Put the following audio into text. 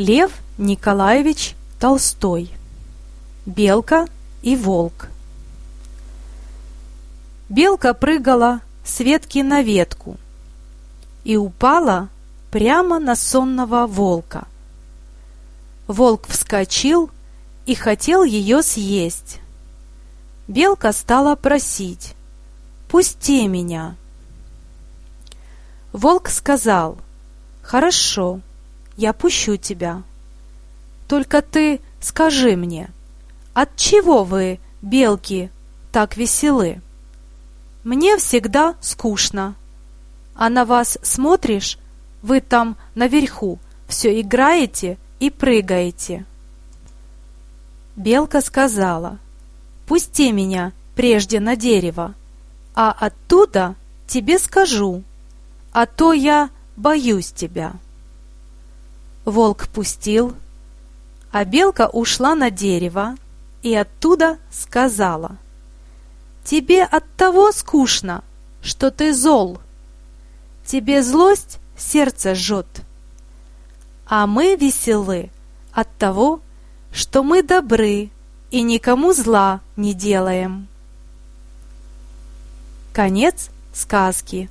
Лев Николаевич Толстой. Белка и волк. Белка прыгала с ветки на ветку и упала прямо на сонного волка. Волк вскочил и хотел ее съесть. Белка стала просить «Пусти меня!» Волк сказал «Хорошо, я пущу тебя. Только ты скажи мне, от чего вы, белки, так веселы? Мне всегда скучно. А на вас смотришь, вы там наверху все играете и прыгаете. Белка сказала, пусти меня прежде на дерево, а оттуда тебе скажу, а то я боюсь тебя. Волк пустил, а белка ушла на дерево и оттуда сказала, «Тебе от того скучно, что ты зол. Тебе злость сердце жжет. А мы веселы от того, что мы добры и никому зла не делаем». Конец сказки.